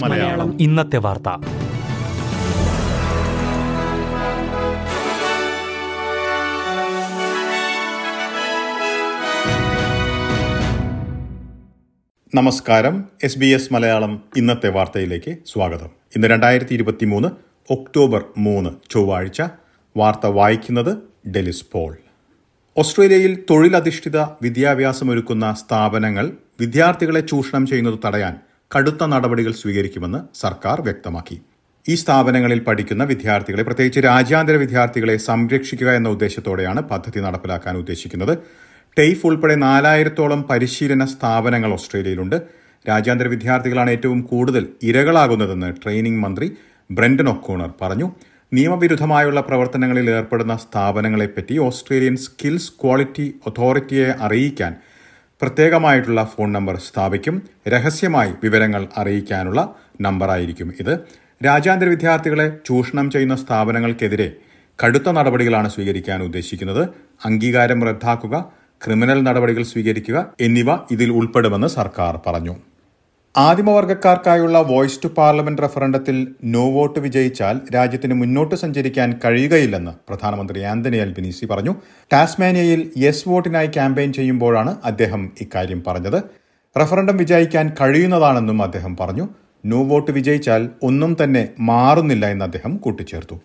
മലയാളം. ഇന്നത്തെ വാർത്ത. നമസ്കാരം. എസ് ബി എസ് മലയാളം ഇന്നത്തെ വാർത്തയിലേക്ക് സ്വാഗതം. ഇന്ന് രണ്ടായിരത്തി ഇരുപത്തി മൂന്ന് ഒക്ടോബർ മൂന്ന് ചൊവ്വാഴ്ച. വാർത്ത വായിക്കുന്നത് ഡെലിസ് പോൾ. ഓസ്ട്രേലിയയിൽ തൊഴിലധിഷ്ഠിത വിദ്യാഭ്യാസമൊരുക്കുന്ന സ്ഥാപനങ്ങൾ വിദ്യാർത്ഥികളെ ചൂഷണം ചെയ്യുന്നത് തടയാൻ കടുത്ത നടപടികൾ സ്വീകരിക്കുമെന്ന് സർക്കാർ വ്യക്തമാക്കി. ഈ സ്ഥാപനങ്ങളിൽ പഠിക്കുന്ന വിദ്യാർത്ഥികളെ പ്രത്യേകിച്ച് രാജ്യാന്തര വിദ്യാർത്ഥികളെ സംരക്ഷിക്കുക എന്ന ഉദ്ദേശത്തോടെയാണ് പദ്ധതി നടപ്പിലാക്കാൻ ഉദ്ദേശിക്കുന്നത്. ടെയ്ഫ് ഉൾപ്പെടെ നാലായിരത്തോളം പരിശീലന സ്ഥാപനങ്ങൾ ഓസ്ട്രേലിയയിലുണ്ട്. രാജ്യാന്തര വിദ്യാർത്ഥികളാണ് ഏറ്റവും കൂടുതൽ ഇരകളാകുന്നതെന്ന് ട്രെയിനിംഗ് മന്ത്രി ബ്രെൻഡൻ ഒക്കോണർ പറഞ്ഞു. നിയമവിരുദ്ധമായുള്ള പ്രവർത്തനങ്ങളിൽ ഏർപ്പെടുന്ന സ്ഥാപനങ്ങളെപ്പറ്റി ഓസ്ട്രേലിയൻ സ്കിൽസ് ക്വാളിറ്റി അതോറിറ്റിയെ അറിയിക്കാൻ പ്രത്യേകമായിട്ടുള്ള ഫോൺ നമ്പർ സ്ഥാപിക്കും. രഹസ്യമായി വിവരങ്ങൾ അറിയിക്കാനുള്ള നമ്പറായിരിക്കും ഇത്. രാജ്യാന്തര വിദ്യാർത്ഥികളെ ചൂഷണം ചെയ്യുന്ന സ്ഥാപനങ്ങൾക്കെതിരെ കടുത്ത നടപടികളാണ് സ്വീകരിക്കാൻ ഉദ്ദേശിക്കുന്നത്. അംഗീകാരം റദ്ദാക്കുക ക്രിമിനൽ നടപടികൾ സ്വീകരിക്കുക എന്നിവ ഇതിൽ ഉൾപ്പെടുമെന്ന് സർക്കാർ പറഞ്ഞു. ആദിമവർഗക്കാർക്കായുള്ള വോയിസ് ടു പാർലമെന്റ് റഫറണ്ടത്തിൽ നോ വോട്ട് വിജയിച്ചാൽ രാജ്യത്തിന് മുന്നോട്ട് സഞ്ചരിക്കാൻ കഴിയുകയില്ലെന്ന് പ്രധാനമന്ത്രി ആന്റണി അൽബിനീസി പറഞ്ഞു. ടാസ്മാനിയയിൽ യെസ് വോട്ടിനായി ക്യാമ്പയിൻ ചെയ്യുമ്പോഴാണ് അദ്ദേഹം ഇക്കാര്യം പറഞ്ഞത്. റഫറണ്ടം വിജയിക്കാൻ കഴിയുന്നതാണെന്നും അദ്ദേഹം പറഞ്ഞു. നോ വോട്ട് വിജയിച്ചാൽ ഒന്നും തന്നെ മാറുന്നില്ല എന്ന് അദ്ദേഹം കൂട്ടിച്ചേർത്തു.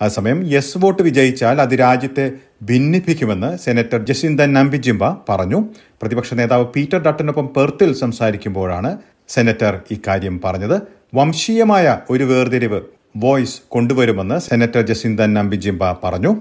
അതേസമയം യെസ് വോട്ട് വിജയിച്ചാൽ അത് രാജ്യത്തെ ഭിന്നിപ്പിക്കുമെന്ന് സെനറ്റർ ജസിന്ദൻ നമ്പിജിംബ പറഞ്ഞു. പ്രതിപക്ഷ നേതാവ് പീറ്റർ ഡട്ടനൊപ്പം പെർത്തിൽ സംസാരിക്കുമ്പോഴാണ് സെനറ്റർ ഇക്കാര്യം പറഞ്ഞത്. വംശീയമായ ഒരു വേർതിരിവ് വോയിസ് കൊണ്ടുവരുമെന്ന് സെനറ്റർ ജസിന്ദൻ നമ്പിജിംബ പറഞ്ഞു.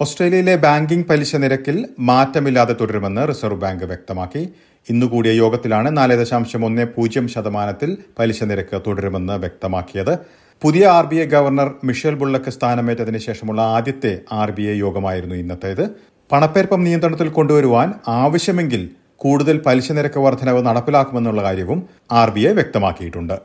ഓസ്ട്രേലിയയിലെ ബാങ്കിംഗ് പലിശ നിരക്കിൽ മാറ്റമില്ലാതെ തുടരുമെന്ന് റിസർവ് ബാങ്ക് വ്യക്തമാക്കി. ഇന്നു കൂടിയ യോഗത്തിലാണ് നാല് ദശാംശം ഒന്ന് പൂജ്യം ശതമാനത്തിൽ പലിശ നിരക്ക് തുടരുമെന്ന് വ്യക്തമാക്കിയത്. പുതിയ R B I governor Michelle Bullock സ്ഥാനമേറ്റതിന് ശേഷമുള്ള ആദ്യത്തെ ആർ ബി ഐ യോഗമായിരുന്നു ഇന്നത്തേത്. പണപ്പെരുപ്പം നിയന്ത്രണത്തിൽ കൊണ്ടുവരുവാൻ ആവശ്യമെങ്കിൽ കൂടുതൽ പലിശ നിരക്ക് വർധനവ് നടപ്പിലാക്കുമെന്നുള്ള കാര്യവും ആർ ബി ഐ വ്യക്തമാക്കിയിട്ടുണ്ട്.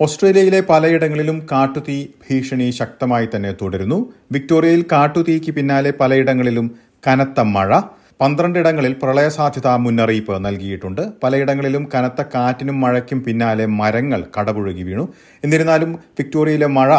ഓസ്ട്രേലിയയിലെ പലയിടങ്ങളിലും കാട്ടുതീ ഭീഷണി ശക്തമായി തന്നെ തുടരുന്നു. വിക്ടോറിയയിൽ കാട്ടുതീക്ക് പിന്നാലെ പലയിടങ്ങളിലും കനത്ത മഴ പന്ത്രണ്ടിടങ്ങളിൽ പ്രളയ സാധ്യതാ മുന്നറിയിപ്പ് നൽകിയിട്ടുണ്ട്. പലയിടങ്ങളിലും കനത്ത കാറ്റിനും മഴയ്ക്കും പിന്നാലെ മരങ്ങൾ കടപുഴകി വീണു. എന്നിരുന്നാലും വിക്ടോറിയയിലെ മഴ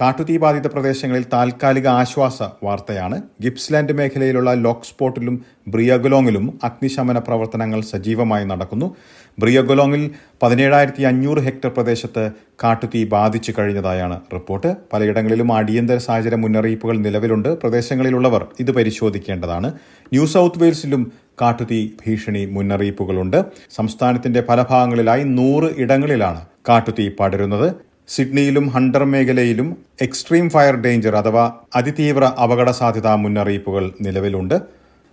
കാട്ടുതീ ബാധിത പ്രദേശങ്ങളിൽ താൽക്കാലിക ആശ്വാസ വാർത്തയാണ്. ഗിപ്സ്ലാൻഡ് മേഖലയിലുള്ള ലോക്സ്പോട്ടിലും ബ്രിയഗുലോങ്ങിലും അഗ്നിശമന പ്രവർത്തനങ്ങൾ സജീവമായി നടക്കുന്നു. ബ്രിയഗുലോങ്ങിൽ പതിനേഴായിരത്തി അഞ്ഞൂറ് ഹെക്ടർ പ്രദേശത്ത് കാട്ടുതീ ബാധിച്ചു കഴിഞ്ഞതായാണ് റിപ്പോർട്ട്. പലയിടങ്ങളിലും അടിയന്തര സാഹചര്യ മുന്നറിയിപ്പുകൾ നിലവിലുണ്ട്. പ്രദേശങ്ങളിലുള്ളവർ ഇത് പരിശോധിക്കേണ്ടതാണ്. ന്യൂ സൗത്ത് വെയിൽസിലും കാട്ടുതീ ഭീഷണി മുന്നറിയിപ്പുകളുണ്ട്. സംസ്ഥാനത്തിന്റെ പല ഭാഗങ്ങളിലായി നൂറ് ഇടങ്ങളിലാണ് കാട്ടുതീ പടരുന്നത്. സിഡ്നിയിലും ഹണ്ടർ മേഖലയിലും എക്സ്ട്രീം ഫയർ ഡേഞ്ചർ അഥവാ അതിതീവ്ര അപകട സാധ്യതാ മുന്നറിയിപ്പുകൾ നിലവിലുണ്ട്.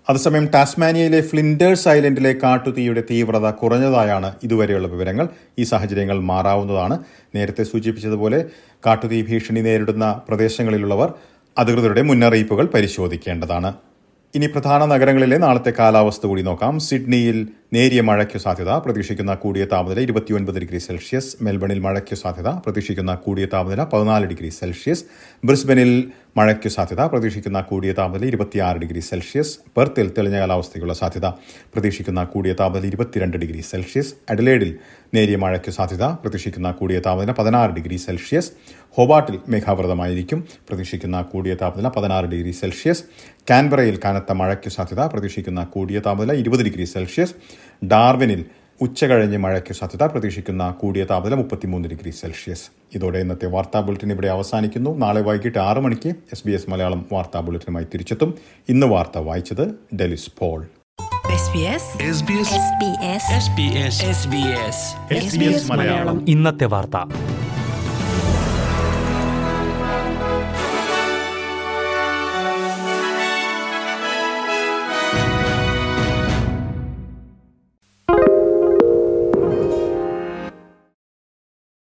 അതേസമയം ടാസ്മാനിയയിലെ ഫ്ലിൻഡേഴ്സ് ഐലൻഡിലെ കാട്ടുതീയുടെ തീവ്രത കുറഞ്ഞതായാണ് ഇതുവരെയുള്ള വിവരങ്ങൾ. ഈ സാഹചര്യങ്ങൾ മാറാവുന്നതാണ്. നേരത്തെ സൂചിപ്പിച്ചതുപോലെ കാട്ടുതീ ഭീഷണി നേരിടുന്ന പ്രദേശങ്ങളിലുള്ളവർ അധികൃതരുടെ മുന്നറിയിപ്പുകൾ പരിശോധിക്കേണ്ടതാണ്. ഇനി പ്രധാന നഗരങ്ങളിലെ നാളത്തെ കാലാവസ്ഥ കൂടി നോക്കാം. സിഡ്നിയിൽ നേരിയ മഴയ്ക്കു സാധ്യത പ്രതീക്ഷിക്കുന്ന കൂടിയ താപനില ഇരുപത്തിയൊൻപത് ഡിഗ്രി സെൽഷ്യസ്. മെൽബണിൽ മഴയ്ക്കു സാധ്യത പ്രതീക്ഷിക്കുന്ന കൂടിയ താപനില പതിനാല് ഡിഗ്രി സെൽഷ്യസ്. ബ്രിസ്ബനിൽ മഴയ്ക്കു സാധ്യത പ്രതീക്ഷിക്കുന്ന കൂടിയ താപനില ഇരുപത്തിയാറ് ഡിഗ്രി സെൽഷ്യസ്. പെർത്തിൽ തെളിഞ്ഞ കാലാവസ്ഥയ്ക്കുള്ള സാധ്യത പ്രതീക്ഷിക്കുന്ന കൂടിയ താപനില ഇരുപത്തിരണ്ട് ഡിഗ്രി സെൽഷ്യസ്. അഡലേഡിൽ നേരിയ മഴയ്ക്കു സാധ്യത പ്രതീക്ഷിക്കുന്ന കൂടിയ താപനില പതിനാറ് ഡിഗ്രി സെൽഷ്യസ്. ഹോബാട്ടിൽ മേഘാവൃതമായിരിക്കും പ്രതീക്ഷിക്കുന്ന കൂടിയ താപനില പതിനാറ് ഡിഗ്രി സെൽഷ്യസ്. കാൻബറയിൽ കനത്ത മഴയ്ക്കു സാധ്യത പ്രതീക്ഷിക്കുന്ന കൂടിയ താപനില ഇരുപത് ഡിഗ്രി സെൽഷ്യസ്. ഡാർവിനിൽ ഉച്ചകഴിഞ്ഞ് മഴയ്ക്ക് സാധ്യത പ്രതീക്ഷിക്കുന്ന കൂടിയ താപനില മുപ്പത്തിമൂന്ന് ഡിഗ്രി സെൽഷ്യസ്. ഇതോടെ ഇന്നത്തെ വാർത്താ ബുള്ളറ്റിൻ ഇവിടെ അവസാനിക്കുന്നു. നാളെ വൈകിട്ട് ആറ് മണിക്ക് എസ് ബി എസ് മലയാളം വാർത്താ ബുള്ളറ്റിനുമായി തിരിച്ചെത്തും. ഇന്ന് വാർത്ത വായിച്ചത് ഡെലിസ് പോൾ. ഇന്നത്തെ വാർത്ത.